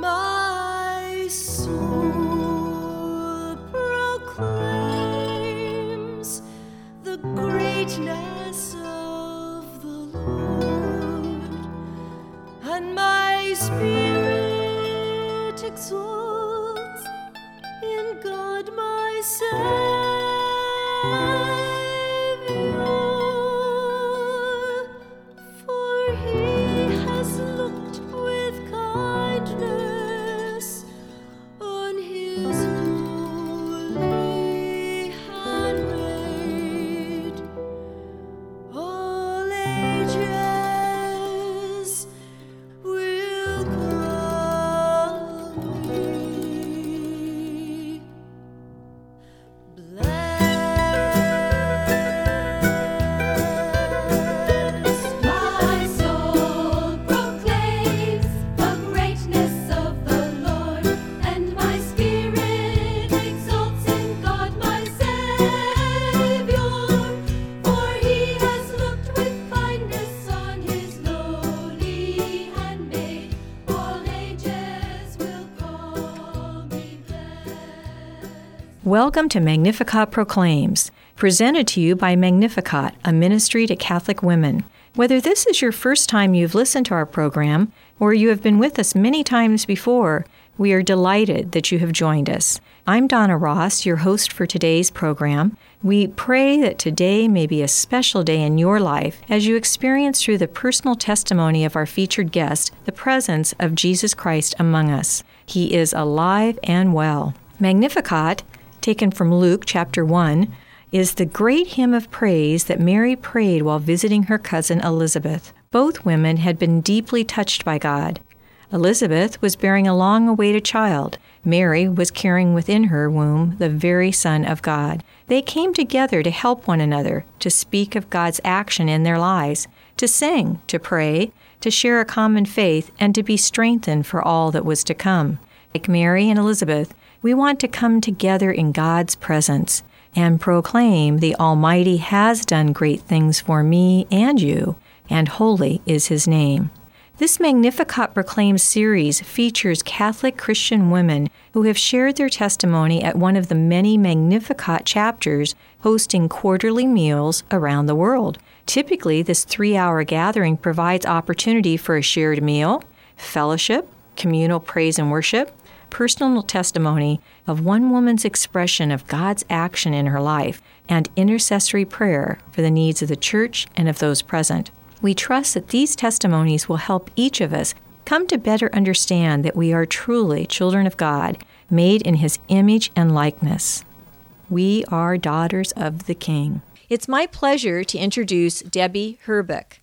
My soul proclaims the greatness of the Lord, and my spirit exults Welcome to Magnificat Proclaims, presented to you by Magnificat, a ministry to Catholic women. Whether this is your first time you've listened to our program or you have been with us many times before, we are delighted that you have joined us. I'm Donna Ross, your host for today's program. We pray that today may be a special day in your life as you experience through the personal testimony of our featured guest the presence of Jesus Christ among us. He is alive and well. Magnificat taken from Luke chapter 1, is the great hymn of praise that Mary prayed while visiting her cousin Elizabeth. Both women had been deeply touched by God. Elizabeth was bearing a long awaited child. Mary was carrying within her womb the very Son of God. They came together to help one another, to speak of God's action in their lives, to sing, to pray, to share a common faith, and to be strengthened for all that was to come. Like Mary and Elizabeth, we want to come together in God's presence and proclaim the Almighty has done great things for me and you, and holy is his name. This Magnificat Proclaims series features Catholic Christian women who have shared their testimony at one of the many Magnificat chapters hosting quarterly meals around the world. Typically, this three hour gathering provides opportunity for a shared meal, fellowship, communal praise and worship, personal testimony of one woman's expression of God's action in her life, and intercessory prayer for the needs of the church and of those present. We trust that these testimonies will help each of us come to better understand that we are truly children of God, made in His image and likeness. We are daughters of the King. It's my pleasure to introduce Debbie Herbeck.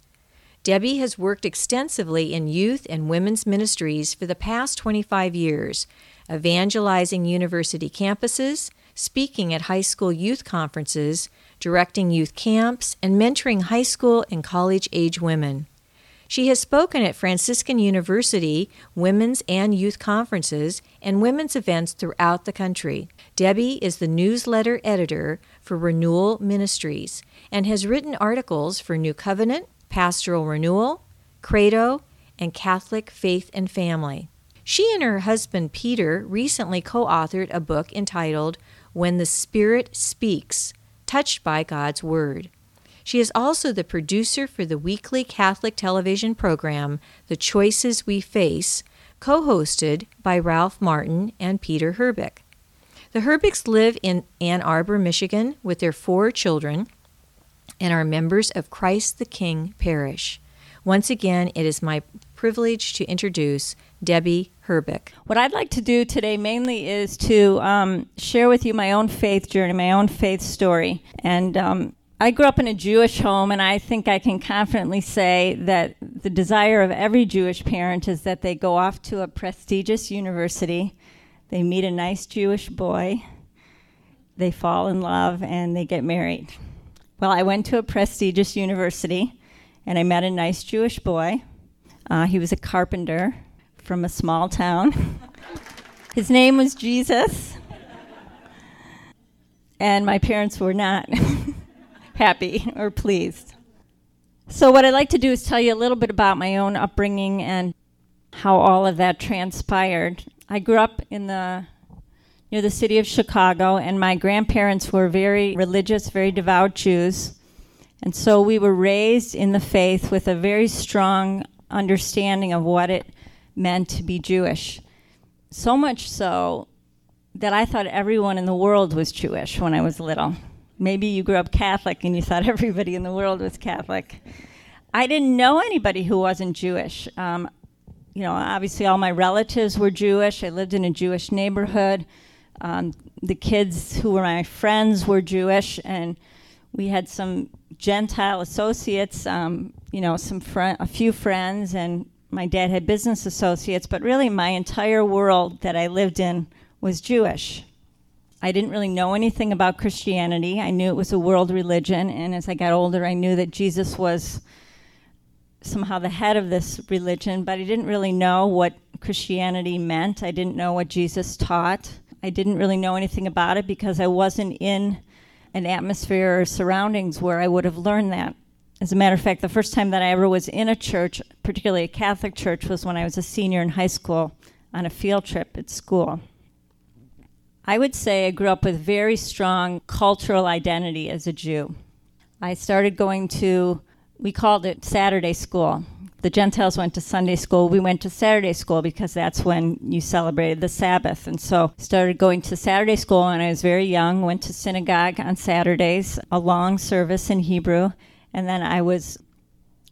Debbie has worked extensively in youth and women's ministries for the past 25 years, evangelizing university campuses, speaking at high school youth conferences, directing youth camps, and mentoring high school and college age women. She has spoken at Franciscan University women's and youth conferences and women's events throughout the country. Debbie is the newsletter editor for Renewal Ministries and has written articles for New Covenant, Pastoral Renewal, Credo, and Catholic Faith and Family. She and her husband Peter recently co authored a book entitled When the Spirit Speaks Touched by God's Word. She is also the producer for the weekly Catholic television program The Choices We Face, co hosted by Ralph Martin and Peter Herbeck. The Herbecks live in Ann Arbor, Michigan, with their four children and are members of Christ the King Parish. Once again, it is my privilege to introduce Debbie Herbeck. What I'd like to do today mainly is to um, share with you my own faith journey, my own faith story. And um, I grew up in a Jewish home, and I think I can confidently say that the desire of every Jewish parent is that they go off to a prestigious university, they meet a nice Jewish boy, they fall in love, and they get married. Well, I went to a prestigious university, and I met a nice Jewish boy. Uh, he was a carpenter from a small town. His name was Jesus. And my parents were not happy or pleased. So, what I'd like to do is tell you a little bit about my own upbringing and how all of that transpired. I grew up in the near the city of Chicago, and my grandparents were very religious, very devout Jews. And so we were raised in the faith with a very strong understanding of what it meant to be Jewish. So much so that I thought everyone in the world was Jewish when I was little. Maybe you grew up Catholic and you thought everybody in the world was Catholic. I didn't know anybody who wasn't Jewish. Um, you know, obviously all my relatives were Jewish. I lived in a Jewish neighborhood. Um, the kids who were my friends were Jewish, and we had some Gentile associates. Um, you know, some fri a few friends, and my dad had business associates. But really, my entire world that I lived in was Jewish. I didn't really know anything about Christianity. I knew it was a world religion, and as I got older, I knew that Jesus was somehow the head of this religion, but I didn't really know what Christianity meant. I didn't know what Jesus taught. I didn't really know anything about it because I wasn't in an atmosphere or surroundings where I would have learned that. As a matter of fact, the first time that I ever was in a church, particularly a Catholic church, was when I was a senior in high school on a field trip at school. I would say I grew up with very strong cultural identity as a Jew. I started going to, we called it Saturday school. The Gentiles went to Sunday school. We went to Saturday school because that's when you celebrated the Sabbath. And so started going to Saturday school when I was very young, went to synagogue on Saturdays, a long service in Hebrew. And then I was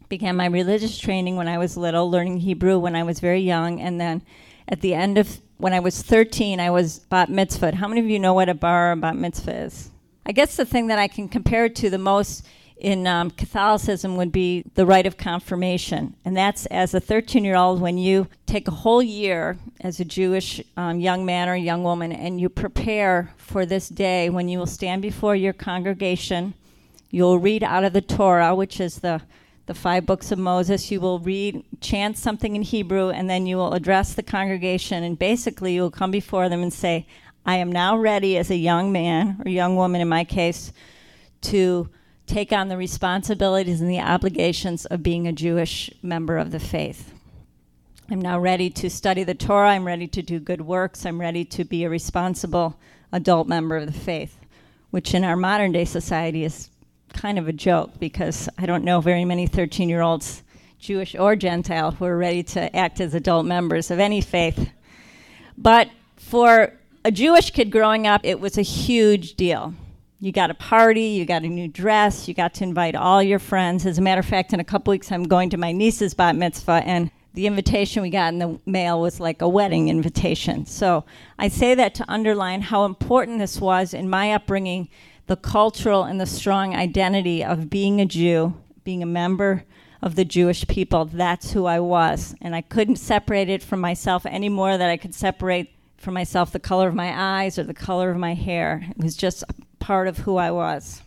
began my religious training when I was little, learning Hebrew when I was very young. And then at the end of when I was 13, I was bat mitzvah. How many of you know what a bar or bat mitzvah is? I guess the thing that I can compare it to the most in um, Catholicism would be the rite of confirmation. And that's as a 13 year old when you take a whole year as a Jewish um, young man or young woman and you prepare for this day when you will stand before your congregation. You'll read out of the Torah, which is the the five books of Moses. You will read, chant something in Hebrew, and then you will address the congregation. And basically, you will come before them and say, I am now ready as a young man, or young woman in my case, to take on the responsibilities and the obligations of being a Jewish member of the faith. I'm now ready to study the Torah. I'm ready to do good works. I'm ready to be a responsible adult member of the faith, which in our modern day society is kind of a joke because I don't know very many 13 year olds, Jewish or Gentile, who are ready to act as adult members of any faith. But for a Jewish kid growing up, it was a huge deal. You got a party, you got a new dress, you got to invite all your friends. As a matter of fact, in a couple weeks, I'm going to my niece's bat mitzvah, and the invitation we got in the mail was like a wedding invitation. So I say that to underline how important this was in my upbringing the cultural and the strong identity of being a Jew, being a member of the Jewish people. That's who I was. And I couldn't separate it from myself any more than I could separate from myself the color of my eyes or the color of my hair. It was just part of who I was.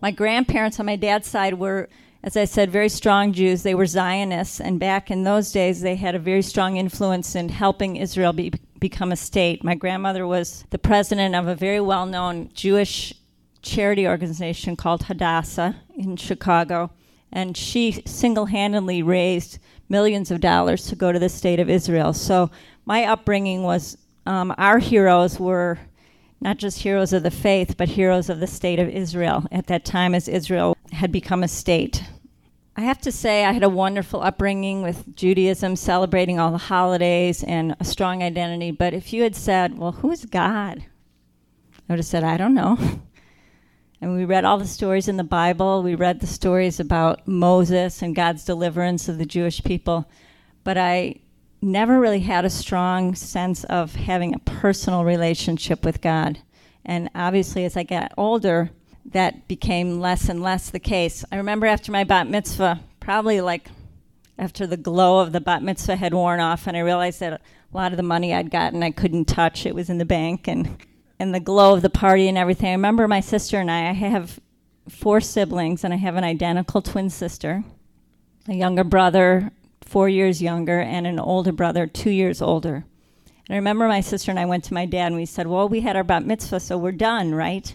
My grandparents on my dad's side were, as I said, very strong Jews. They were Zionists, and back in those days, they had a very strong influence in helping Israel be, become a state. My grandmother was the president of a very well known Jewish charity organization called Hadassah in Chicago, and she single handedly raised millions of dollars to go to the state of Israel. So my upbringing was um, our heroes were not just heroes of the faith, but heroes of the state of Israel at that time as Israel had become a state. I have to say, I had a wonderful upbringing with Judaism, celebrating all the holidays and a strong identity. But if you had said, Well, who's God? I would have said, I don't know. And we read all the stories in the Bible. We read the stories about Moses and God's deliverance of the Jewish people. But I never really had a strong sense of having a personal relationship with God. And obviously, as I got older, that became less and less the case. I remember after my bat mitzvah, probably like after the glow of the bat mitzvah had worn off, and I realized that a lot of the money I'd gotten I couldn't touch. It was in the bank, and and the glow of the party and everything. I remember my sister and I, I have four siblings, and I have an identical twin sister, a younger brother, four years younger, and an older brother, two years older. And I remember my sister and I went to my dad, and we said, Well, we had our bat mitzvah, so we're done, right?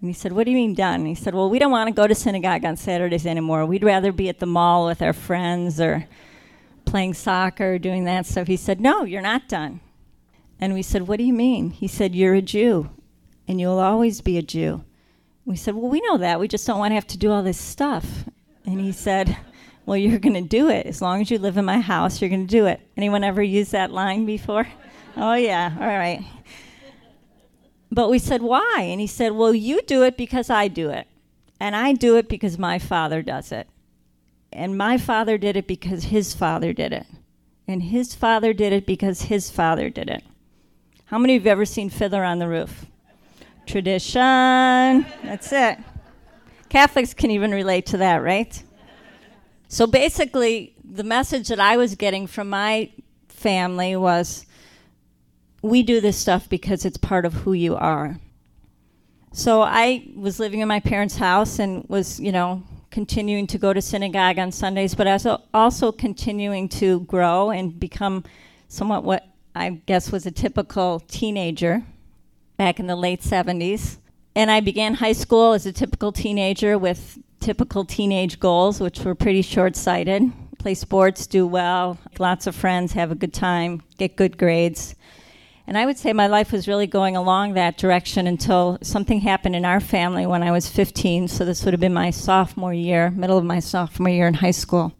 And he said, What do you mean done? And he said, Well, we don't want to go to synagogue on Saturdays anymore. We'd rather be at the mall with our friends or playing soccer, or doing that stuff. He said, No, you're not done. And we said, What do you mean? He said, You're a Jew, and you'll always be a Jew. We said, Well, we know that. We just don't want to have to do all this stuff. And he said, Well, you're going to do it. As long as you live in my house, you're going to do it. Anyone ever used that line before? Oh, yeah. All right. But we said, Why? And he said, Well, you do it because I do it. And I do it because my father does it. And my father did it because his father did it. And his father did it because his father did it. How many of you have ever seen Fiddler on the Roof? Tradition. That's it. Catholics can even relate to that, right? So basically, the message that I was getting from my family was we do this stuff because it's part of who you are. So I was living in my parents' house and was, you know, continuing to go to synagogue on Sundays, but was also continuing to grow and become somewhat what I guess was a typical teenager back in the late 70s. And I began high school as a typical teenager with typical teenage goals, which were pretty short sighted play sports, do well, lots of friends, have a good time, get good grades. And I would say my life was really going along that direction until something happened in our family when I was 15. So this would have been my sophomore year, middle of my sophomore year in high school.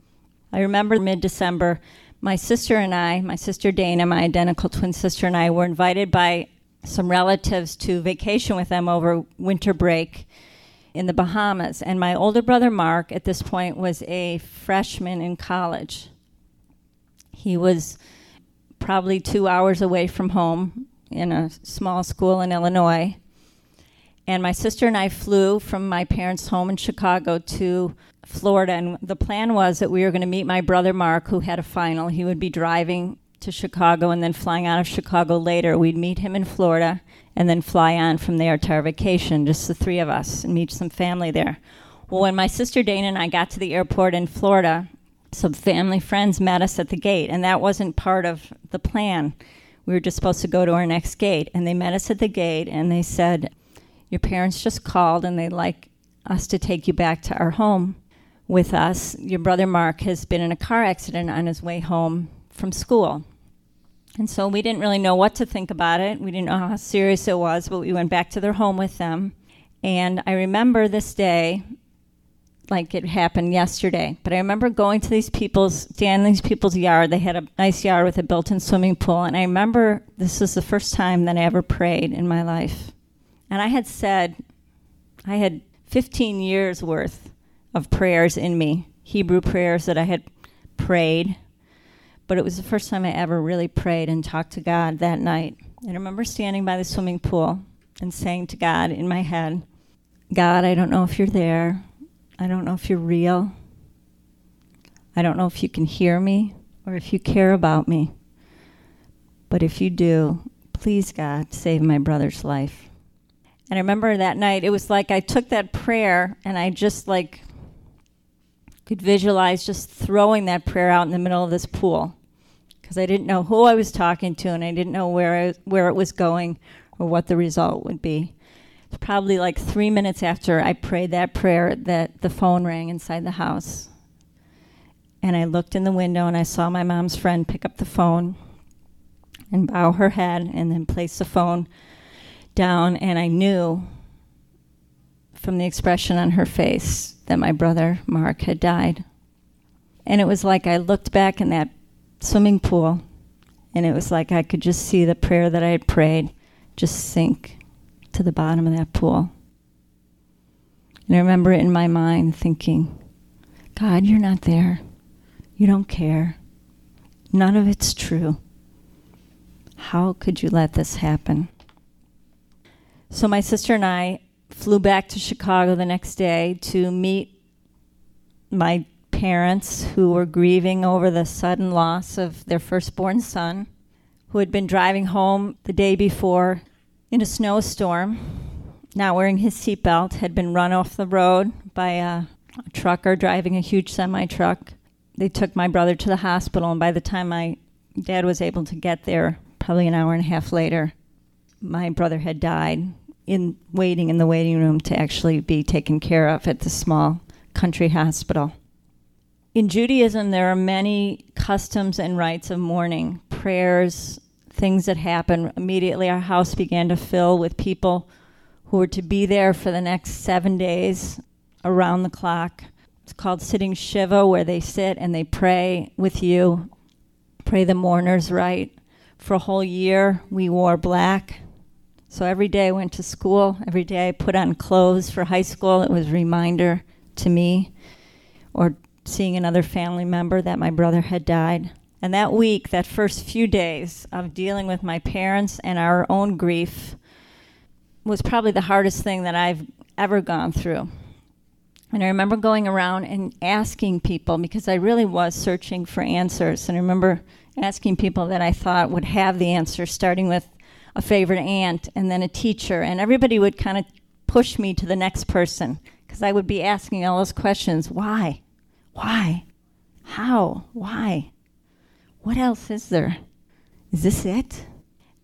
I remember mid December, my sister and I, my sister Dana, my identical twin sister, and I were invited by some relatives to vacation with them over winter break in the Bahamas. And my older brother Mark, at this point, was a freshman in college. He was probably two hours away from home in a small school in Illinois. And my sister and I flew from my parents' home in Chicago to Florida. And the plan was that we were going to meet my brother Mark, who had a final. He would be driving to Chicago and then flying out of Chicago later. We'd meet him in Florida and then fly on from there to our vacation, just the three of us, and meet some family there. Well, when my sister Dana and I got to the airport in Florida, some family friends met us at the gate, and that wasn't part of the plan. We were just supposed to go to our next gate, and they met us at the gate, and they said, Your parents just called, and they'd like us to take you back to our home with us. Your brother Mark has been in a car accident on his way home from school. And so we didn't really know what to think about it. We didn't know how serious it was, but we went back to their home with them. And I remember this day like it happened yesterday. But I remember going to these people's, down these people's yard. They had a nice yard with a built in swimming pool. And I remember this was the first time that I ever prayed in my life. And I had said, I had 15 years worth of prayers in me, Hebrew prayers that I had prayed. But it was the first time I ever really prayed and talked to God that night. And I remember standing by the swimming pool and saying to God in my head, God, I don't know if you're there. I don't know if you're real. I don't know if you can hear me or if you care about me. But if you do, please, God, save my brother's life. And I remember that night, it was like I took that prayer and I just like could visualize just throwing that prayer out in the middle of this pool because I didn't know who I was talking to and I didn't know where I, where it was going or what the result would be. It's probably like three minutes after I prayed that prayer that the phone rang inside the house. And I looked in the window and I saw my mom's friend pick up the phone and bow her head and then place the phone down. And I knew from the expression on her face that my brother Mark had died. And it was like I looked back in that swimming pool and it was like I could just see the prayer that I had prayed just sink to the bottom of that pool. And I remember it in my mind thinking, God, you're not there. You don't care. None of it's true. How could you let this happen? So my sister and I flew back to Chicago the next day to meet my parents who were grieving over the sudden loss of their firstborn son, who had been driving home the day before in a snowstorm, not wearing his seatbelt, had been run off the road by a, a trucker driving a huge semi truck. They took my brother to the hospital, and by the time my dad was able to get there, probably an hour and a half later, my brother had died in waiting in the waiting room to actually be taken care of at the small country hospital. In Judaism, there are many customs and rites of mourning, prayers, things that happen. Immediately, our house began to fill with people who were to be there for the next seven days around the clock. It's called sitting Shiva, where they sit and they pray with you, pray the mourners right. For a whole year, we wore black. So every day I went to school. Every day I put on clothes for high school. It was a reminder to me or seeing another family member that my brother had died. And that week, that first few days of dealing with my parents and our own grief was probably the hardest thing that I've ever gone through. And I remember going around and asking people because I really was searching for answers. And I remember asking people that I thought would have the answers, starting with a favorite aunt and then a teacher. And everybody would kind of push me to the next person because I would be asking all those questions why? Why? How? Why? What else is there? Is this it?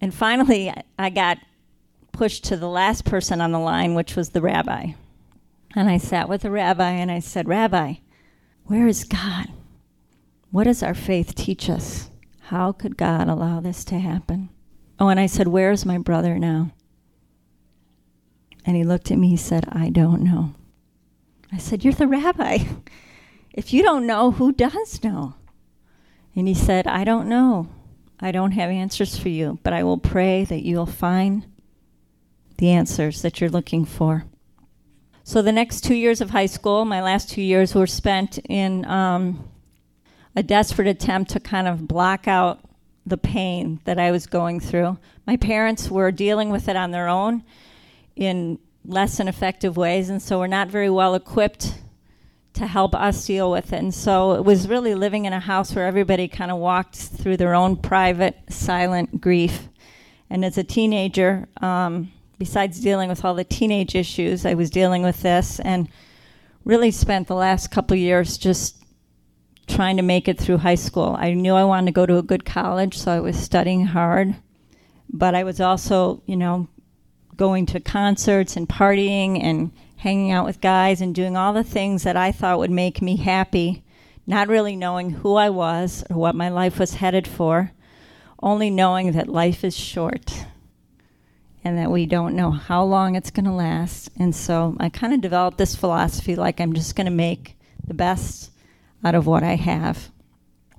And finally, I- got pushed to the last person on the line, which was the rabbi. And I sat with the rabbi and I said, Rabbi, where is God? What does our faith teach us? How could God allow this to happen? Oh, and I said, Where is my brother now? And he looked at me, he said, I don't know. I said, You're the rabbi. If you don't know, who does know? And he said, I don't know. I don't have answers for you, but I will pray that you'll find the answers that you're looking for. So the next two years of high school, my last two years, were spent in um, a desperate attempt to kind of block out the pain that I was going through. My parents were dealing with it on their own in less than effective ways, and so we're not very well equipped to help us deal with it. And so it was really living in a house where everybody kind of walked through their own private, silent grief. And as a teenager, um, besides dealing with all the teenage issues, I was dealing with this and really spent the last couple years just trying to make it through high school. I knew I wanted to go to a good college, so I was studying hard. But I was also, you know, going to concerts and partying and hanging out with guys and doing all the things that I thought would make me happy, not really knowing who I was or what my life was headed for, only knowing that life is short and that we don't know how long it's going to last. And so I kind of developed this philosophy like I'm just going to make the best out of what I have.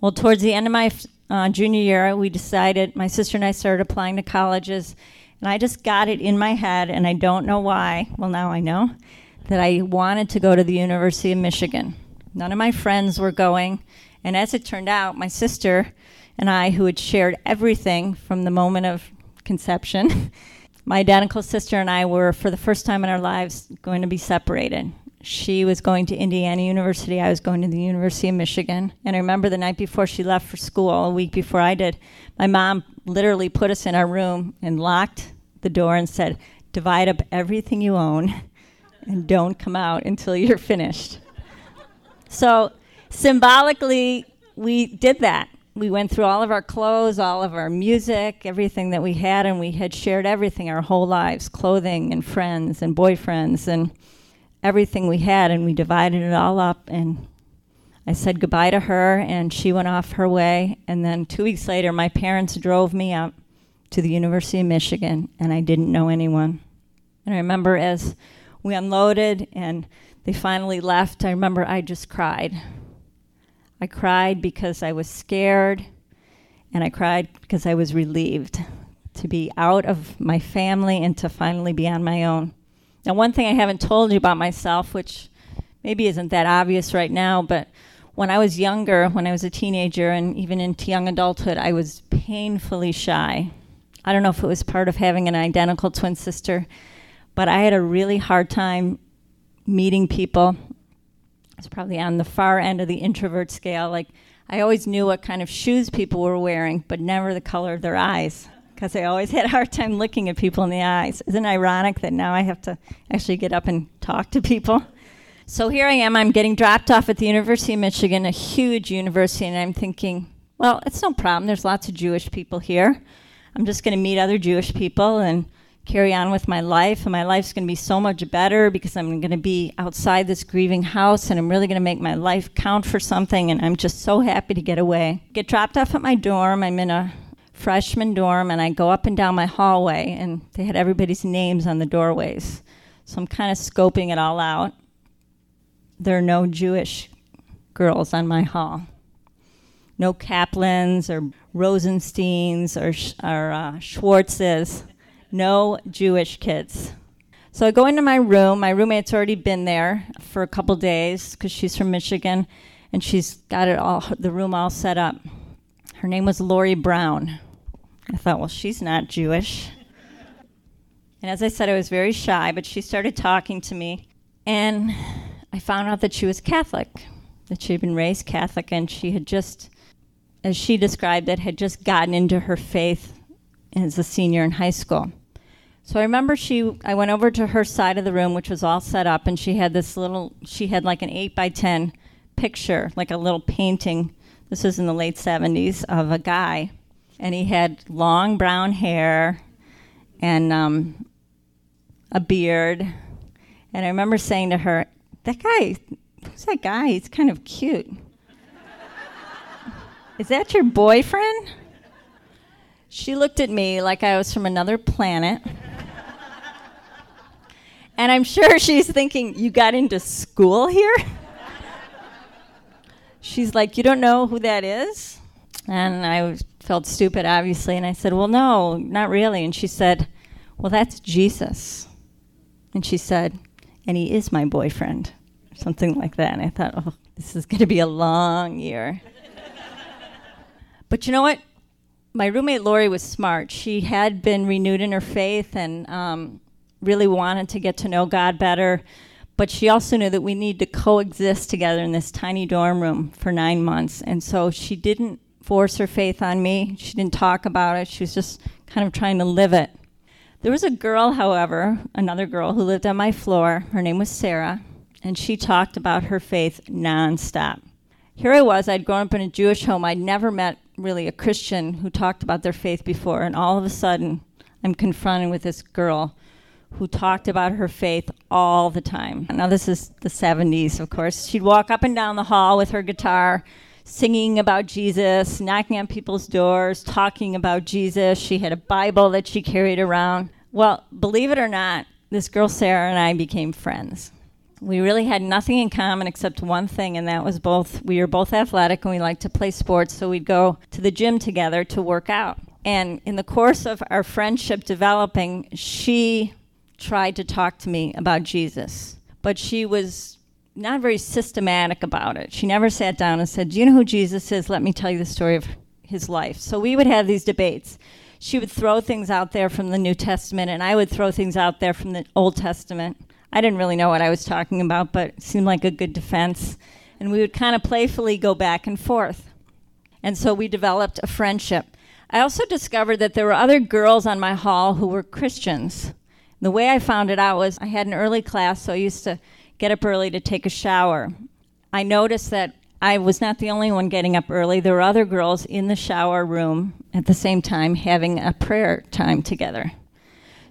Well, towards the end of my uh, junior year, we decided, my sister and I started applying to colleges, and I just got it in my head, and I don't know why. Well, now I know that I wanted to go to the University of Michigan. None of my friends were going, and as it turned out, my sister and I, who had shared everything from the moment of conception, my identical sister and I were, for the first time in our lives, going to be separated. She was going to Indiana University. I was going to the University of Michigan. And I remember the night before she left for school, a week before I did, my mom literally put us in our room and locked the door and said, Divide up everything you own and don't come out until you're finished. So symbolically, we did that. We went through all of our clothes, all of our music, everything that we had, and we had shared everything our whole lives clothing and friends and boyfriends and everything we had, and we divided it all up. And I said goodbye to her, and she went off her way. And then two weeks later, my parents drove me up to the University of Michigan, and I didn't know anyone. And I remember as we unloaded and they finally left, I remember I just cried. I cried because I was scared, and I cried because I was relieved to be out of my family and to finally be on my own. Now, one thing I haven't told you about myself, which maybe isn't that obvious right now, but when I was younger, when I was a teenager and even into young adulthood, I was painfully shy. I don't know if it was part of having an identical twin sister, but I had a really hard time meeting people. It's probably on the far end of the introvert scale. Like, I always knew what kind of shoes people were wearing, but never the color of their eyes because I always had a hard time looking at people in the eyes. Isn't it ironic that now I have to actually get up and talk to people? So here I am, I'm getting dropped off at the University of Michigan, a huge university, and I'm thinking, well, it's no problem. There's lots of Jewish people here. I'm just going to meet other Jewish people and carry on with my life, and my life's going to be so much better because I'm going to be outside this grieving house and I'm really going to make my life count for something. And I'm just so happy to get away. Get dropped off at my dorm. I'm in a freshman dorm, and I go up and down my hallway, and they had everybody's names on the doorways. So I'm kind of scoping it all out. There are no Jewish girls on my hall. No Kaplans or Rosensteins or, or uh, Schwartzes. No Jewish kids. So I go into my room. My roommate's already been there for a couple days because she's from Michigan, and she's got it all the room all set up. Her name was Lori Brown. I thought, well, she's not Jewish. And as I said, I was very shy, but she started talking to me, and I found out that she was Catholic, that she had been raised Catholic, and she had just, as she described it, had just gotten into her faith as a senior in high school. So I remember she, I went over to her side of the room, which was all set up, and she had this little, she had like an 8 by 10 picture, like a little painting. This was in the late 70s of a guy, and he had long brown hair and um, a beard. And I remember saying to her, That guy, who's that guy? He's kind of cute. Is that your boyfriend? She looked at me like I was from another planet. And I'm sure she's thinking, You got into school here? She's like, You don't know who that is? And I was- felt stupid, obviously. And I said, Well, no, not really. And she said, Well, that's Jesus. And she said, And he is my boyfriend. Something like that. And I thought, Oh, this is going to be a long year. but you know what? My roommate Lori was smart. She had been renewed in her faith and um, really wanted to get to know God better. But she also knew that we need to coexist together in this tiny dorm room for nine months. And so she didn't force her faith on me. She didn't talk about it. She was just kind of trying to live it. There was a girl, however, another girl who lived on my floor. Her name was Sarah, and she talked about her faith nonstop. Here I was, I'd grown up in a Jewish home. I'd never met really a Christian who talked about their faith before, and all of a sudden, I'm confronted with this girl who talked about her faith all the time. Now, this is the 70s, of course. She'd walk up and down the hall with her guitar, singing about Jesus, knocking on people's doors, talking about Jesus. She had a Bible that she carried around. Well, believe it or not, this girl Sarah and I became friends. We really had nothing in common except one thing, and that was both we were both athletic and we liked to play sports, so we'd go to the gym together to work out. And in the course of our friendship developing, she tried to talk to me about Jesus, but she was not very systematic about it. She never sat down and said, Do you know who Jesus is? Let me tell you the story of his life. So we would have these debates. She would throw things out there from the New Testament, and I would throw things out there from the Old Testament. I didn't really know what I was talking about, but it seemed like a good defense. And we would kind of playfully go back and forth. And so we developed a friendship. I also discovered that there were other girls on my hall who were Christians. The way I found it out was I had an early class, so I used to get up early to take a shower. I noticed that I was not the only one getting up early. There were other girls in the shower room at the same time having a prayer time together.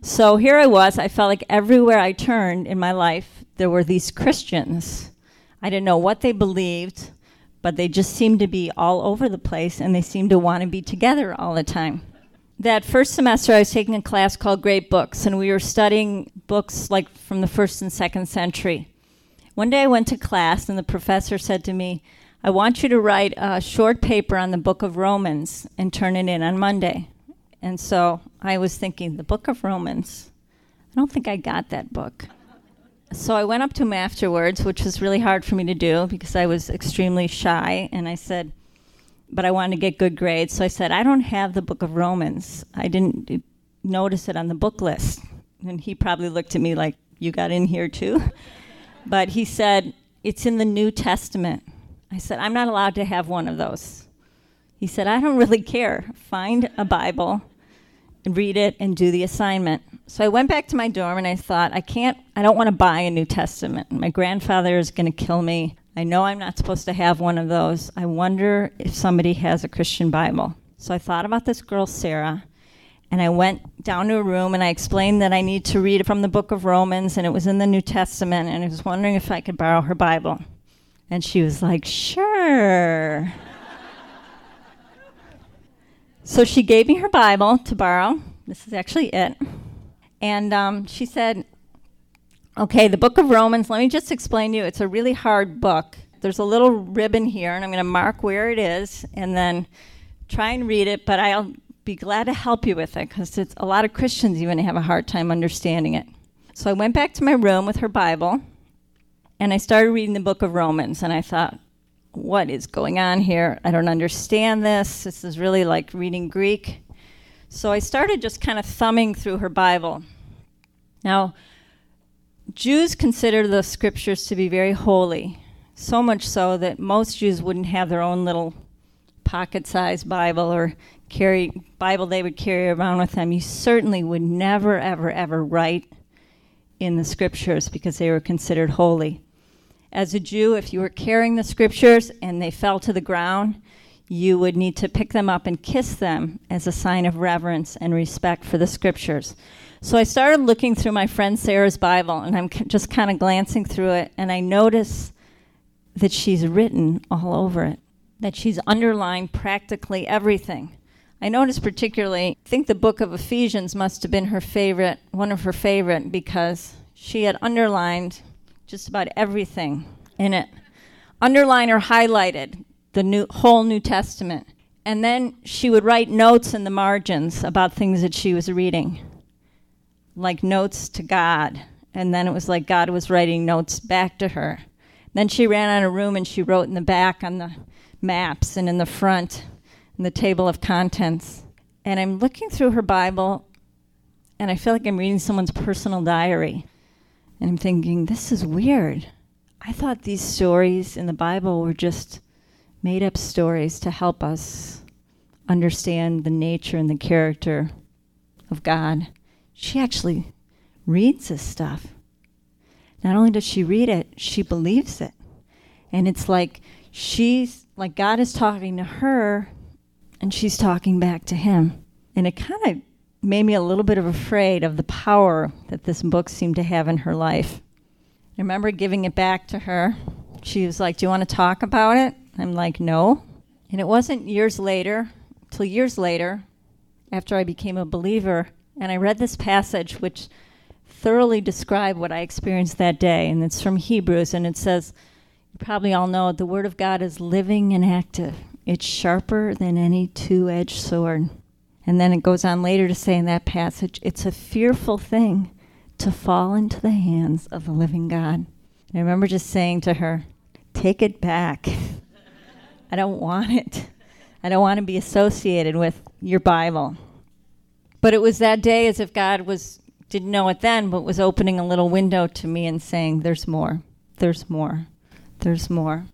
So here I was. I felt like everywhere I turned in my life, there were these Christians. I didn't know what they believed, but they just seemed to be all over the place and they seemed to want to be together all the time. That first semester, I was taking a class called Great Books, and we were studying books like from the first and second century. One day I went to class, and the professor said to me, I want you to write a short paper on the book of Romans and turn it in on Monday. And so I was thinking, the book of Romans? I don't think I got that book. So I went up to him afterwards, which was really hard for me to do because I was extremely shy. And I said, but I wanted to get good grades. So I said, I don't have the book of Romans. I didn't notice it on the book list. And he probably looked at me like, You got in here too? But he said, It's in the New Testament. I said, I'm not allowed to have one of those. He said, I don't really care. Find a Bible, and read it, and do the assignment. So I went back to my dorm and I thought, I can't, I don't want to buy a New Testament. My grandfather is going to kill me. I know I'm not supposed to have one of those. I wonder if somebody has a Christian Bible. So I thought about this girl, Sarah, And I went down to a room and I explained that I need to read from the book of Romans and it was in the New Testament and I was wondering if I could borrow her Bible. And she was like, Sure. so she gave me her Bible to borrow. This is actually it. And um, she said, Okay, the book of Romans, let me just explain to you. It's a really hard book. There's a little ribbon here, and I'm going to mark where it is and then try and read it, but I'll be glad to help you with it because it's a lot of Christians even have a hard time understanding it. So I went back to my room with her Bible and I started reading the book of Romans and I thought, what is going on here? I don't understand this. This is really like reading Greek. So I started just kind of thumbing through her Bible. Now, Jews consider the scriptures to be very holy, so much so that most Jews wouldn't have their own little pocket-sized Bible or carry Bible they would carry around with them. You certainly would never, ever, ever write in the scriptures because they were considered holy. As a Jew, if you were carrying the scriptures and they fell to the ground, you would need to pick them up and kiss them as a sign of reverence and respect for the scriptures. So I started looking through my friend Sarah's Bible, and I'm just kind of glancing through it, and I notice that she's written all over it, that she's underlined practically everything. I noticed particularly, I think the book of Ephesians must have been her favorite, one of her favorite, because she had underlined just about everything in it. Underlined or highlighted the new, whole New Testament. And then she would write notes in the margins about things that she was reading, like notes to God. And then it was like God was writing notes back to her. Then she ran out of room and she wrote in the back on the maps and in the front in the table of contents. And I'm looking through her Bible and I feel like I'm reading someone's personal diary. And I'm thinking, this is weird. I thought these stories in the Bible were just made up stories to help us understand the nature and the character of God. She actually reads this stuff. Not only does she read it, she believes it. And it's like she's like God is talking to her and she's talking back to him. And it kind of made me a little bit of afraid of the power that this book seemed to have in her life. I remember giving it back to her. She was like, Do you want to talk about it? I'm like, No. And it wasn't years later, till years later, after I became a believer, and I read this passage which thoroughly described what I experienced that day. And it's from Hebrews, and it says, You probably all know the Word of God is living and active, it's sharper than any two edged sword. And then it goes on later to say in that passage, it's a fearful thing to fall into the hands of the living God. And I remember just saying to her, Take it back. I don't want it. I don't want to be associated with your Bible. But it was that day as if God was didn't know it then, but was opening a little window to me and saying, There's more. There's more. There's more.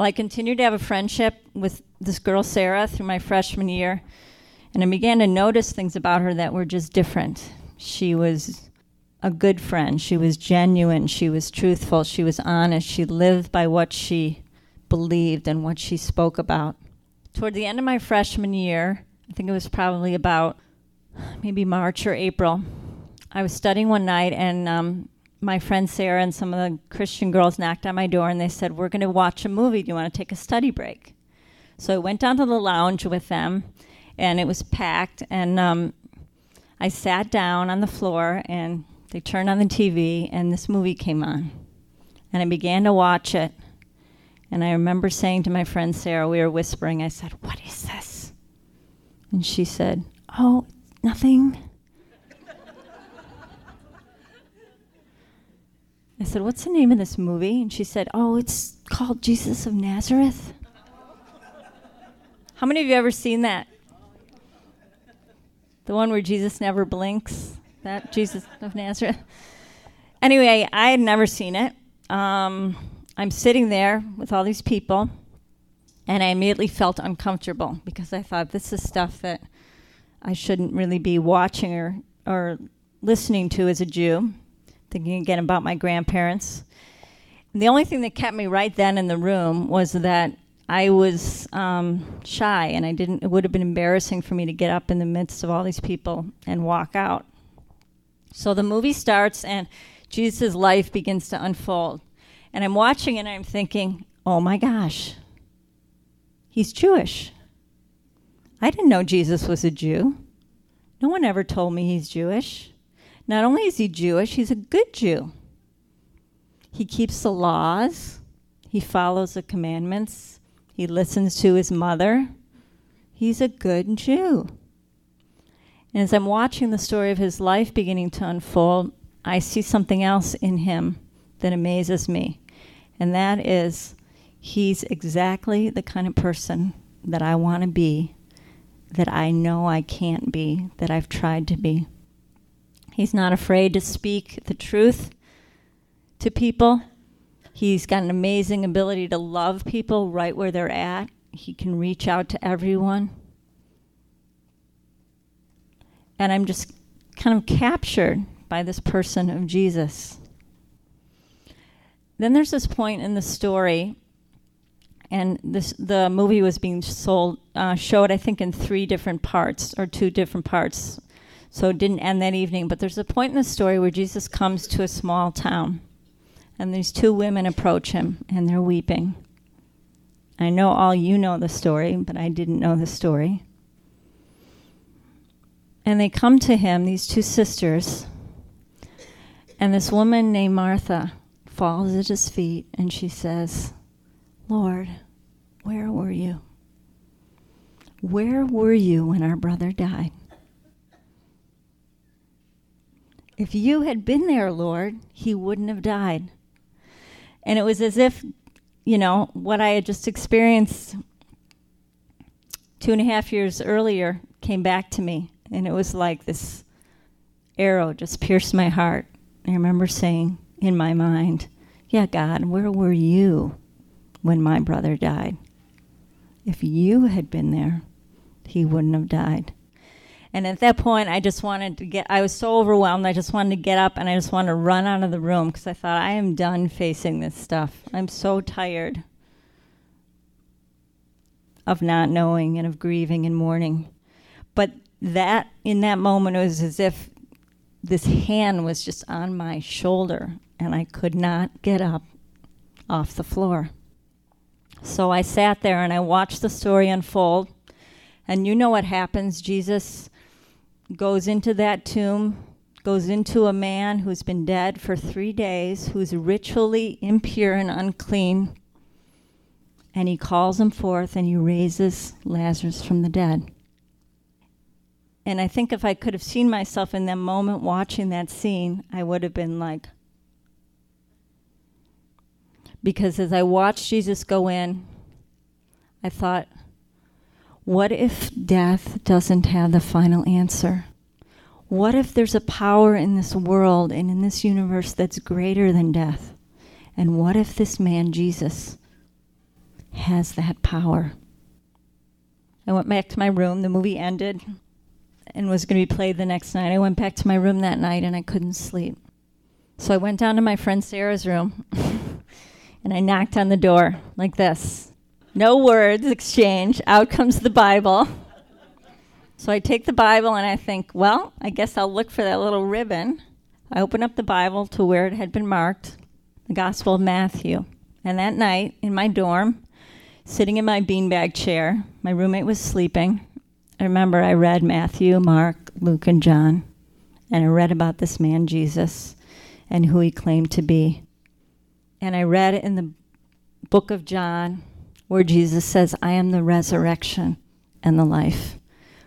Well, I continued to have a friendship with this girl, Sarah, through my freshman year. And I began to notice things about her that were just different. She was a good friend. She was genuine. She was truthful. She was honest. She lived by what she believed and what she spoke about. Toward the end of my freshman year, I think it was probably about maybe March or April, I was studying one night and um, my friend Sarah and some of the Christian girls knocked on my door and they said, We're going to watch a movie. Do you want to take a study break? So I went down to the lounge with them and it was packed. And um, I sat down on the floor, and they turned on the TV, and this movie came on. And I began to watch it. And I remember saying to my friend Sarah, we were whispering, I said, What is this? And she said, Oh, nothing. I said, What's the name of this movie? And she said, Oh, it's called Jesus of Nazareth. How many of you ever seen that? The one where Jesus never blinks? That Jesus of Nazareth? Anyway, I had never seen it. Um, I'm sitting there with all these people, and I immediately felt uncomfortable because I thought this is stuff that I shouldn't really be watching or, or listening to as a Jew, thinking again about my grandparents. And the only thing that kept me right then in the room was that I was um, shy, and I didn't. It would have been embarrassing for me to get up in the midst of all these people and walk out. So the movie starts, and Jesus' life begins to unfold, and I'm watching, and I'm thinking, "Oh my gosh, he's Jewish." I didn't know Jesus was a Jew. No one ever told me he's Jewish. Not only is he Jewish, he's a good Jew. He keeps the laws, he follows the commandments, he listens to his mother. He's a good Jew. And as I'm watching the story of his life beginning to unfold, I see something else in him that amazes me. And that is, he's exactly the kind of person that I want to be, that I know I can't be, that I've tried to be. He's not afraid to speak the truth to people. He's got an amazing ability to love people right where they're at. He can reach out to everyone. And I'm just kind of captured by this person of Jesus. Then there's this point in the story, and this the movie was being sold, uh, showed I think in three different parts or two different parts, so it didn't end that evening. But there's a point in the story where Jesus comes to a small town, and these two women approach him, and they're weeping. I know all you know the story, but I didn't know the story. And they come to him, these two sisters, and this woman named Martha falls at his feet and she says, Lord, where were you? Where were you when our brother died? If you had been there, Lord, he wouldn't have died. And it was as if, you know, what I had just experienced two and a half years earlier came back to me. And it was like this arrow just pierced my heart. I remember saying in my mind, Yeah, God, where were you when my brother died? If you had been there, he wouldn't have died. And at that point, I just wanted to get, I was so overwhelmed. I just wanted to get up and I just wanted to run out of the room because I thought, I am done facing this stuff. I'm so tired of not knowing and of grieving and mourning. But that, in that moment, it was as if this hand was just on my shoulder and I could not get up off the floor. So I sat there and I watched the story unfold. And you know what happens? Jesus goes into that tomb, goes into a man who's been dead for three days, who's ritually impure and unclean, and he calls him forth and he raises Lazarus from the dead. And I think if I could have seen myself in that moment watching that scene, I would have been like, because as I watched Jesus go in, I thought, what if death doesn't have the final answer? What if there's a power in this world and in this universe that's greater than death? And what if this man, Jesus, has that power? I went back to my room. The movie ended and was going to be played the next night. I went back to my room that night and I couldn't sleep. So I went down to my friend Sarah's room and I knocked on the door like this. No words exchanged. Out comes the Bible. So I take the Bible and I think, well, I guess I'll look for that little ribbon. I open up the Bible to where it had been marked, the Gospel of Matthew. And that night in my dorm, sitting in my beanbag chair, my roommate was sleeping. I remember I read Matthew, Mark, Luke, and John, and I read about this man, Jesus, and who he claimed to be. And I read in the book of John where Jesus says, I am the resurrection and the life.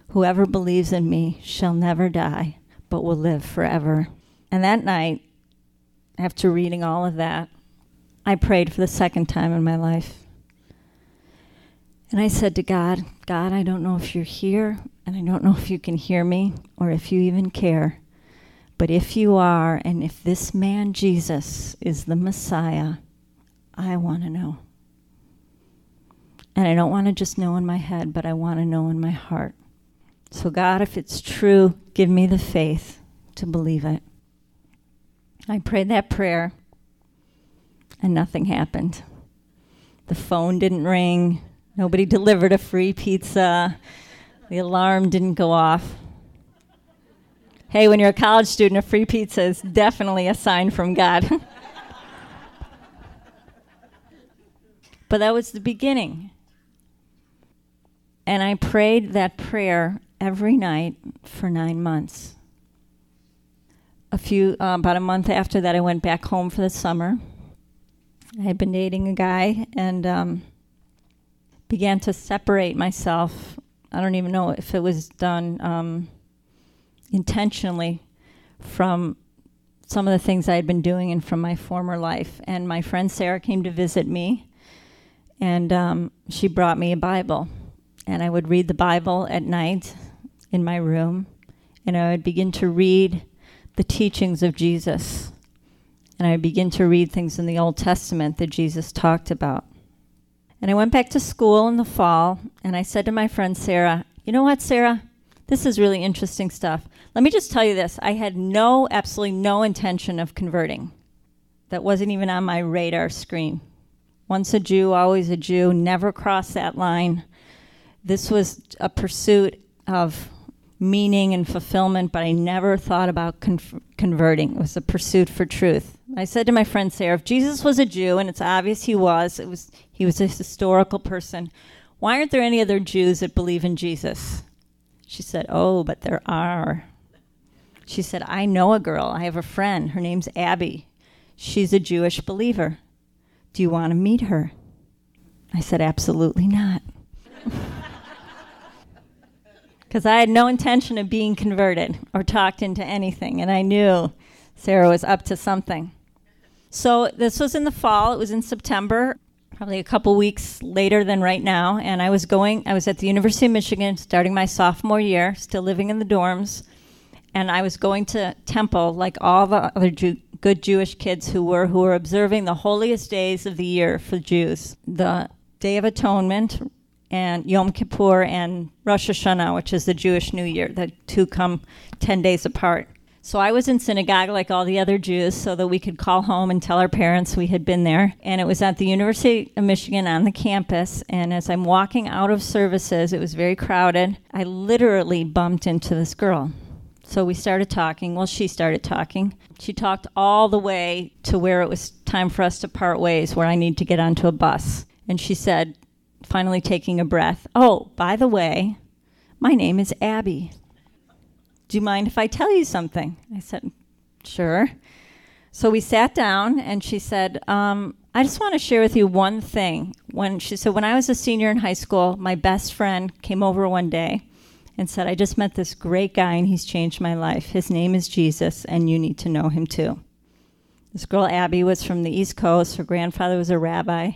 Whoever believes in me shall never die, but will live forever. And that night, after reading all of that, I prayed for the second time in my life. And I said to God, God, I don't know if you're here, and I don't know if you can hear me, or if you even care. But if you are, and if this man Jesus is the Messiah, I want to know. And I don't want to just know in my head, but I want to know in my heart. So, God, if it's true, give me the faith to believe it. I prayed that prayer, and nothing happened. The phone didn't ring, Nobody delivered a free pizza. The alarm didn't go off. Hey, when you're a college student, a free pizza is definitely a sign from God. but that was the beginning. And I prayed that prayer every night for nine months. A few, uh, about a month after that, I went back home for the summer. I had been dating a guy and um, began to separate myself. I don't even know if it was done um, intentionally from some of the things I had been doing and from my former life. And my friend Sarah came to visit me, and um, she brought me a Bible. And I would read the Bible at night in my room, and I would begin to read the teachings of Jesus. And I would begin to read things in the Old Testament that Jesus talked about. And I went back to school in the fall, and I said to my friend Sarah, You know what, Sarah? This is really interesting stuff. Let me just tell you this I had no, absolutely no intention of converting. That wasn't even on my radar screen. Once a Jew, always a Jew, never crossed that line. This was a pursuit of meaning and fulfillment, but I never thought about con- converting. It was a pursuit for truth. I said to my friend Sarah, if Jesus was a Jew, and it's obvious he was, it was he was a historical person, why aren't there any other Jews that believe in Jesus? She said, Oh, but there are. She said, I know a girl. I have a friend. Her name's Abby. She's a Jewish believer. Do you want to meet her? I said, Absolutely not. Because I had no intention of being converted or talked into anything, and I knew Sarah was up to something. So this was in the fall, it was in September, probably a couple weeks later than right now, and I was going, I was at the University of Michigan starting my sophomore year, still living in the dorms, and I was going to temple like all the other Jew, good Jewish kids who were who were observing the holiest days of the year for Jews, the Day of Atonement and Yom Kippur and Rosh Hashanah, which is the Jewish New Year. The two come 10 days apart. So I was in synagogue like all the other Jews so that we could call home and tell our parents we had been there. And it was at the University of Michigan on the campus. And as I'm walking out of services, it was very crowded. I literally bumped into this girl. So we started talking. Well, she started talking. She talked all the way to where it was time for us to part ways, where I need to get onto a bus. And she said, finally taking a breath, Oh, by the way, my name is Abby. Do you mind if I tell you something? I said, Sure. So we sat down, and she said, um, I just want to share with you one thing. When she said, when I was a senior in high school, my best friend came over one day and said, I just met this great guy, and he's changed my life. His name is Jesus, and you need to know him too. This girl, Abby, was from the East Coast. Her grandfather was a rabbi.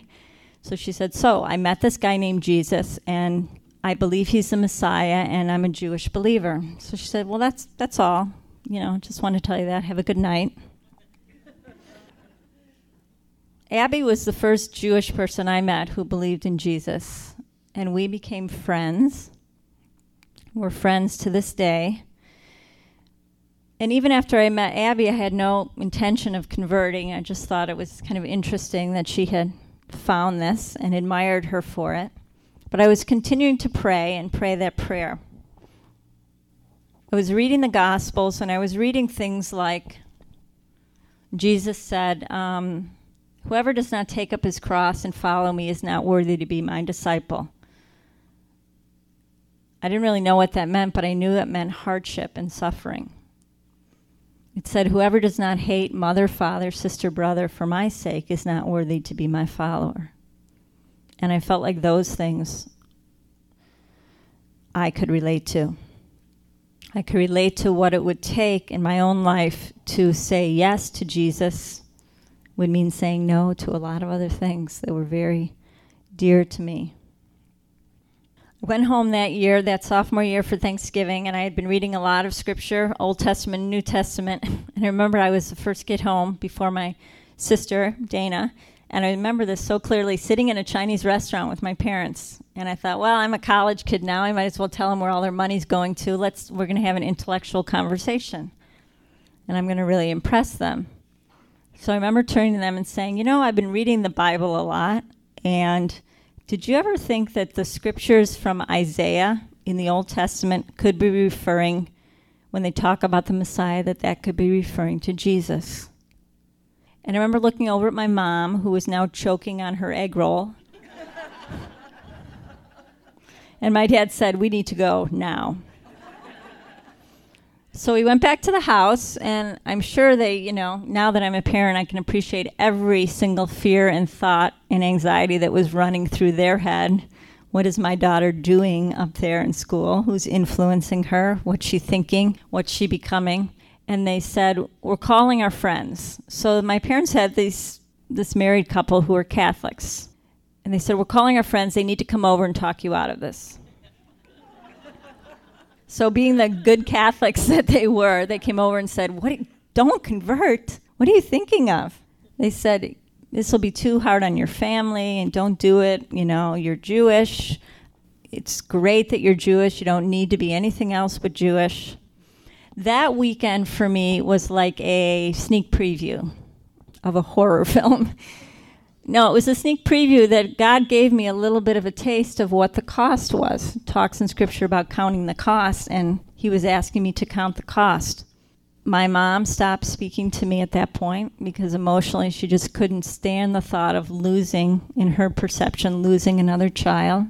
So she said, So I met this guy named Jesus, and I believe he's the Messiah, and I'm a Jewish believer. So she said, Well, that's, that's all. You know, just want to tell you that. Have a good night. Abby was the first Jewish person I met who believed in Jesus, and we became friends. We're friends to this day. And even after I met Abby, I had no intention of converting. I just thought it was kind of interesting that she had found this and admired her for it. But I was continuing to pray and pray that prayer. I was reading the Gospels and I was reading things like Jesus said, um, Whoever does not take up his cross and follow me is not worthy to be my disciple. I didn't really know what that meant, but I knew it meant hardship and suffering. It said, Whoever does not hate mother, father, sister, brother for my sake is not worthy to be my follower. And I felt like those things I could relate to. I could relate to what it would take in my own life to say yes to Jesus would mean saying no to a lot of other things that were very dear to me. Went home that year, that sophomore year for Thanksgiving, and I had been reading a lot of scripture, Old Testament, New Testament. And I remember I was the first get home before my sister, Dana. And I remember this so clearly sitting in a Chinese restaurant with my parents. And I thought, well, I'm a college kid now. I might as well tell them where all their money's going to. Let's, we're going to have an intellectual conversation. And I'm going to really impress them. So I remember turning to them and saying, you know, I've been reading the Bible a lot. And Did you ever think that the scriptures from Isaiah in the Old Testament could be referring, when they talk about the Messiah, that that could be referring to Jesus? And I remember looking over at my mom, who was now choking on her egg roll. and my dad said, We need to go now. So we went back to the house, and I'm sure they, you know, now that I'm a parent, I can appreciate every single fear and thought and anxiety that was running through their head. What is my daughter doing up there in school? Who's influencing her? What's she thinking? What's she becoming? And they said, We're calling our friends. So my parents had these, this married couple who were Catholics. And they said, We're calling our friends. They need to come over and talk you out of this. So, being the good Catholics that they were, they came over and said, "What? Don't convert. What are you thinking of?" They said, "This will be too hard on your family, and don't do it. You know, you're Jewish. It's great that you're Jewish. You don't need to be anything else but Jewish." That weekend for me was like a sneak preview of a horror film. No, it was a sneak preview that God gave me a little bit of a taste of what the cost was. Talks in scripture about counting the cost, and he was asking me to count the cost. My mom stopped speaking to me at that point because emotionally she just couldn't stand the thought of losing, in her perception, losing another child.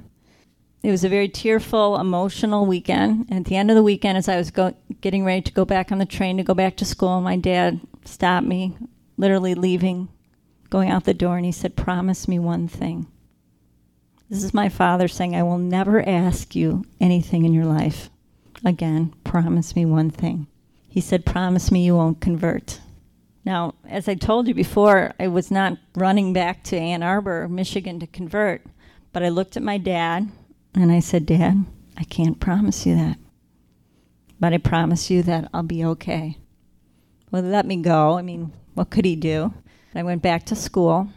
It was a very tearful, emotional weekend. At the end of the weekend, as I was go- getting ready to go back on the train to go back to school, my dad stopped me, literally leaving going out the door and he said, Promise me one thing. This is my father saying, I will never ask you anything in your life. Again, promise me one thing. He said, Promise me you won't convert. Now, as I told you before, I was not running back to Ann Arbor, Michigan to convert, but I looked at my dad and I said, Dad, I can't promise you that. But I promise you that I'll be okay. Well, let me go. I mean, what could he do? I went back to school.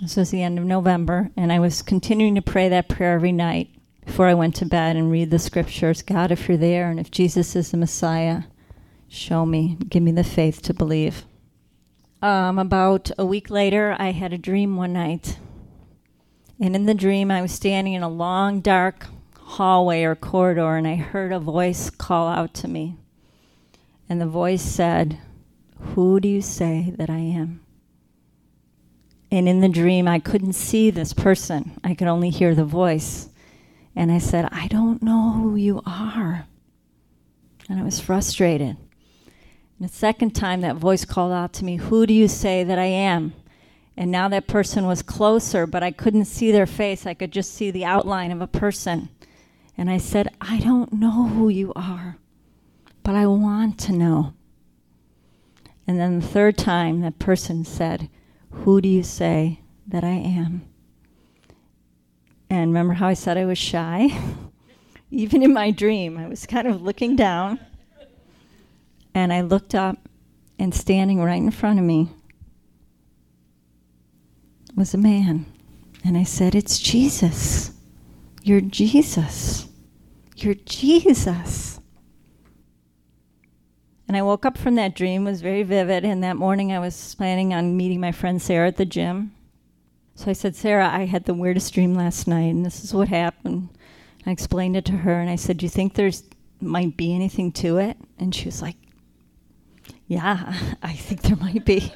This was the end of November, and I was continuing to pray that prayer every night before I went to bed and read the scriptures. God, if you're there and if Jesus is the Messiah, show me, give me the faith to believe. Um, about a week later, I had a dream one night. And in the dream, I was standing in a long, dark hallway or corridor, and I heard a voice call out to me. And the voice said, Who do you say that I am? And in the dream, I couldn't see this person, I could only hear the voice. And I said, I don't know who you are. And I was frustrated. And the second time, that voice called out to me, Who do you say that I am? And now that person was closer, but I couldn't see their face. I could just see the outline of a person. And I said, I don't know who you are, but I want to know. And then the third time, that person said, Who do you say that I am? And remember how I said I was shy? Even in my dream, I was kind of looking down. And I looked up, and standing right in front of me was a man. And I said, It's Jesus. You're Jesus. You're Jesus. And I woke up from that dream, was very vivid, and that morning I was planning on meeting my friend Sarah at the gym. So I said, Sarah, I had the weirdest dream last night, and this is what happened. I explained it to her, and I said, Do you think there's might be anything to it? And she was like, Yeah, I think there might be.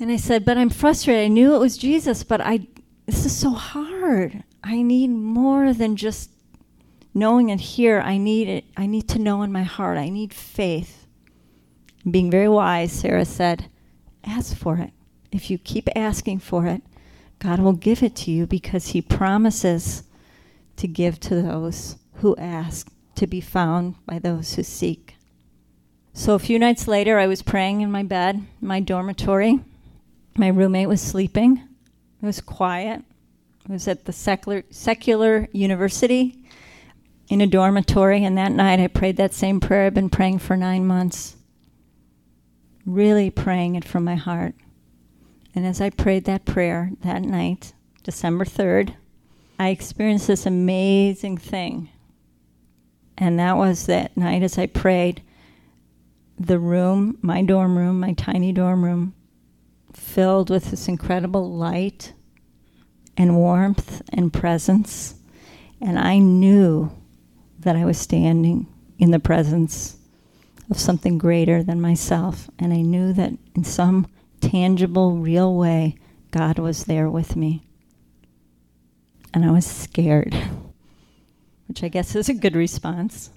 And I said, But I'm frustrated. I knew it was Jesus, but I this is so hard. I need more than just knowing it here. I need it. I need to know in my heart. I need faith. Being very wise, Sarah said, Ask for it. If you keep asking for it, God will give it to you because He promises to give to those who ask, to be found by those who seek. So a few nights later, I was praying in my bed, my dormitory. My roommate was sleeping. It was quiet. It was at the secular, secular university in a dormitory, and that night I prayed that same prayer I've been praying for nine months. Really praying it from my heart. And as I prayed that prayer that night, December 3rd, I experienced this amazing thing. And that was that night as I prayed, the room, my dorm room, my tiny dorm room, filled with this incredible light and warmth and presence. And I knew that I was standing in the presence of something greater than myself. And I knew that in some tangible, real way, God was there with me. And I was scared, which I guess is a good response.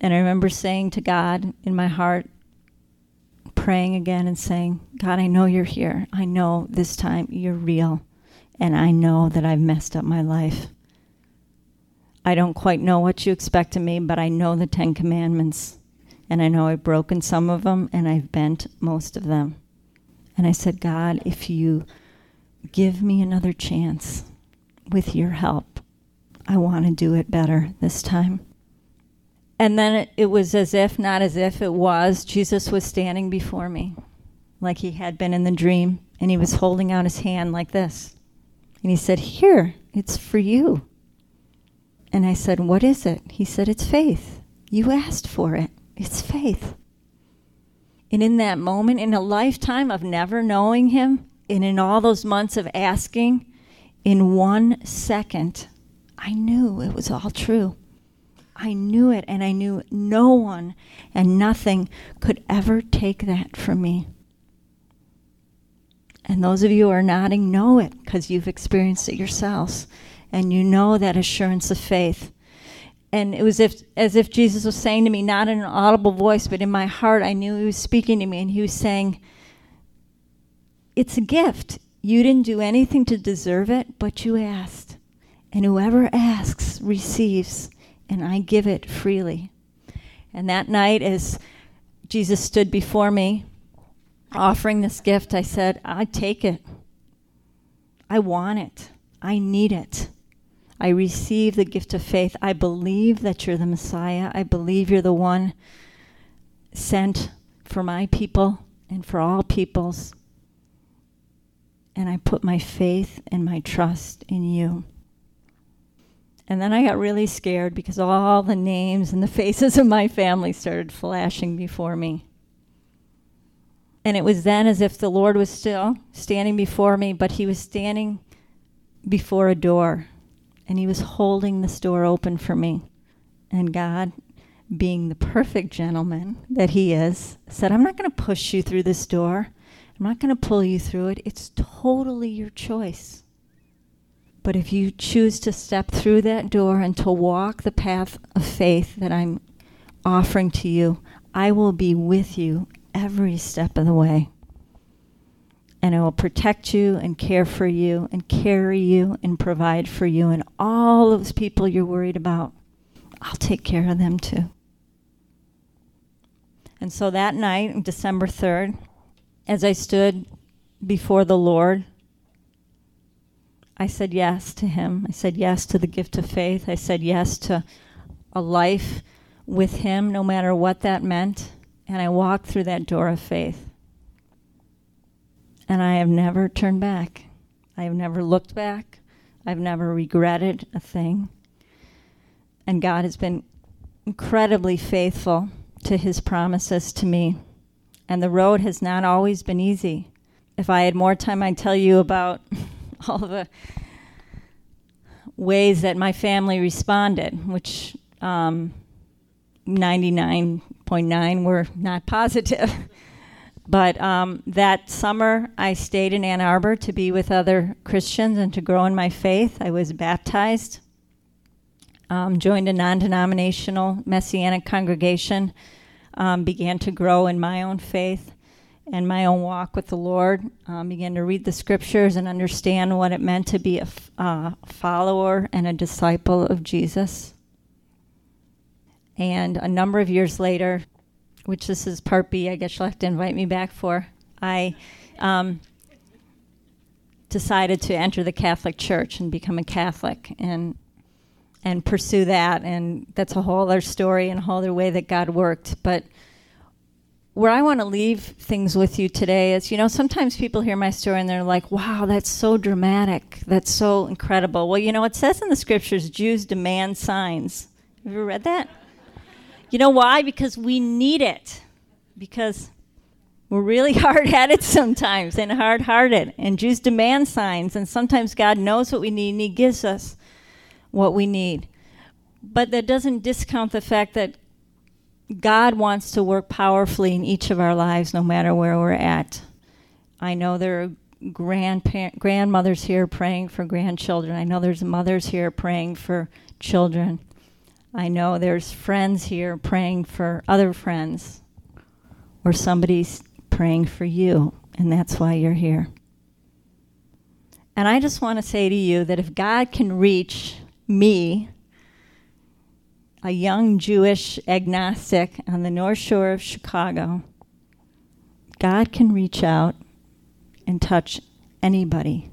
And I remember saying to God in my heart, praying again and saying, God, I know you're here. I know this time you're real. And I know that I've messed up my life. I don't quite know what you expect of me, but I know the Ten Commandments. And I know I've broken some of them and I've bent most of them. And I said, God, if you give me another chance with your help, I want to do it better this time. And then it, it was as if, not as if, it was, Jesus was standing before me like he had been in the dream. And he was holding out his hand like this. And he said, Here, it's for you. And I said, What is it? He said, It's faith. You asked for it. It's faith. And in that moment, in a lifetime of never knowing him, and in all those months of asking, in one second, I knew it was all true. I knew it, and I knew no one and nothing could ever take that from me. And those of you who are nodding know it because you've experienced it yourselves, and you know that assurance of faith. And it was if, as if Jesus was saying to me, not in an audible voice, but in my heart, I knew he was speaking to me, and he was saying, It's a gift. You didn't do anything to deserve it, but you asked. And whoever asks receives, and I give it freely. And that night, as Jesus stood before me, offering this gift, I said, I take it. I want it. I need it. I receive the gift of faith. I believe that you're the Messiah. I believe you're the one sent for my people and for all peoples. And I put my faith and my trust in you. And then I got really scared because all the names and the faces of my family started flashing before me. And it was then as if the Lord was still standing before me, but he was standing before a door and he was holding this door open for me. And God, being the perfect gentleman that he is, said, I'm not going to push you through this door. I'm not going to pull you through it. It's totally your choice. But if you choose to step through that door and to walk the path of faith that I'm offering to you, I will be with you every step of the way. And I will protect you and care for you and carry you and provide for you and all those people you're worried about. I'll take care of them too. And so that night, December 3rd, as I stood before the Lord, I said yes to Him. I said yes to the gift of faith. I said yes to a life with Him, no matter what that meant. And I walked through that door of faith. And I have never turned back. I have never looked back. I've never regretted a thing. And God has been incredibly faithful to his promises to me. And the road has not always been easy. If I had more time, I'd tell you about all the ways that my family responded, which um, 99.9 were not positive. But um, that summer, I stayed in Ann Arbor to be with other Christians and to grow in my faith. I was baptized, um, joined a non denominational Messianic congregation, um, began to grow in my own faith and my own walk with the Lord, um, began to read the scriptures and understand what it meant to be a f- uh, follower and a disciple of Jesus. And a number of years later, which this is part B, I guess you'll have to invite me back for, I um, decided to enter the Catholic Church and become a Catholic and and pursue that. And that's a whole other story and a whole other way that God worked. But where I want to leave things with you today is, you know, sometimes people hear my story and they're like, wow, that's so dramatic. That's so incredible. Well, you know, it says in the scriptures, Jews demand signs. Have you ever read that? You know why? Because we need it. Because we're really hard headed sometimes and hard hearted. And Jews demand signs, and sometimes God knows what we need and He gives us what we need. But that doesn't discount the fact that God wants to work powerfully in each of our lives, no matter where we're at. I know there are grandpa- grandmothers here praying for grandchildren. I know there's mothers here praying for children. I know there's friends here praying for other friends, or somebody's praying for you, and that's why you're here. And I just want to say to you that if God can reach me, a young Jewish agnostic on the North Shore of Chicago, God can reach out and touch anybody.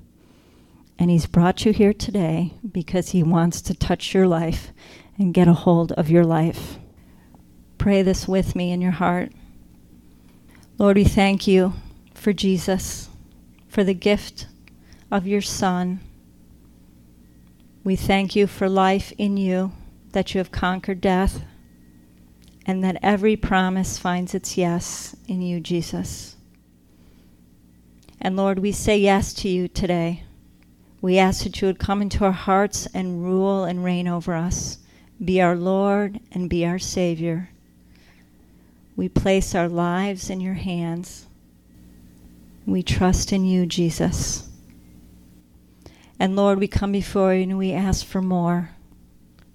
And He's brought you here today because He wants to touch your life and get a hold of your life. Pray this with me in your heart. Lord, we thank you for Jesus, for the gift of your Son. We thank you for life in you, that you have conquered death, and that every promise finds its yes in you, Jesus. And Lord, we say yes to you today. We ask that you would come into our hearts and rule and reign over us. Be our Lord and be our Savior. We place our lives in your hands. We trust in you, Jesus. And Lord, we come before you and we ask for more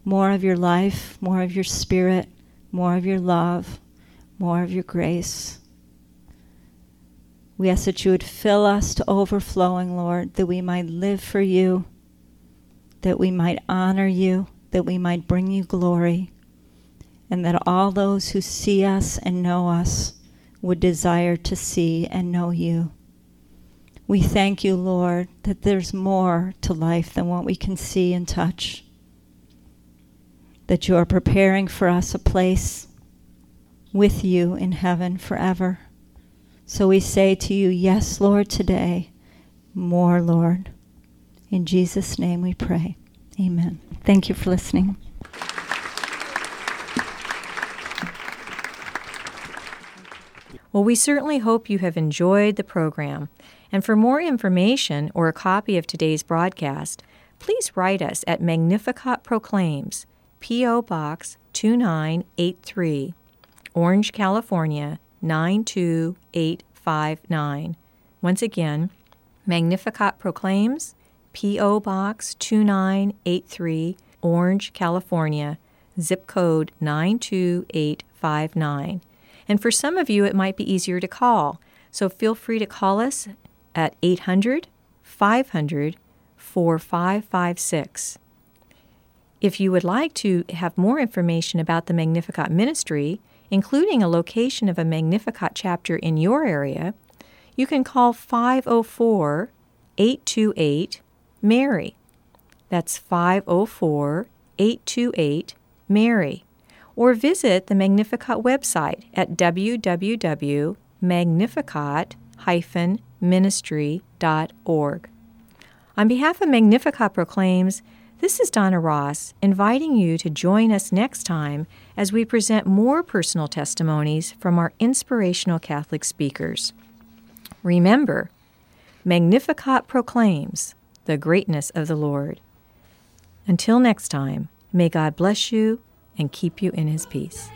more of your life, more of your spirit, more of your love, more of your grace. We ask that you would fill us to overflowing, Lord, that we might live for you, that we might honor you, that we might bring you glory, and that all those who see us and know us would desire to see and know you. We thank you, Lord, that there's more to life than what we can see and touch. That you are preparing for us a place with you in heaven forever. So we say to you, Yes, Lord, today. More, Lord. In Jesus' name we pray. Amen. Thank you for listening. Well, we certainly hope you have enjoyed the program. And for more information or a copy of today's broadcast, please write us at Magnificat Proclaims, P.O. Box 2983, Orange, California 92859. Once again, Magnificat Proclaims, P.O. Box 2983, Orange, California, zip code 92859. And for some of you, it might be easier to call. So feel free to call us at 800 500 4556. If you would like to have more information about the Magnificat ministry, including a location of a Magnificat chapter in your area, you can call 504 828 Mary. That's 504 828 Mary. Or visit the Magnificat website at www.magnificat-ministry.org. On behalf of Magnificat Proclaims, this is Donna Ross inviting you to join us next time as we present more personal testimonies from our inspirational Catholic speakers. Remember, Magnificat proclaims the greatness of the Lord. Until next time, may God bless you and keep you in his peace.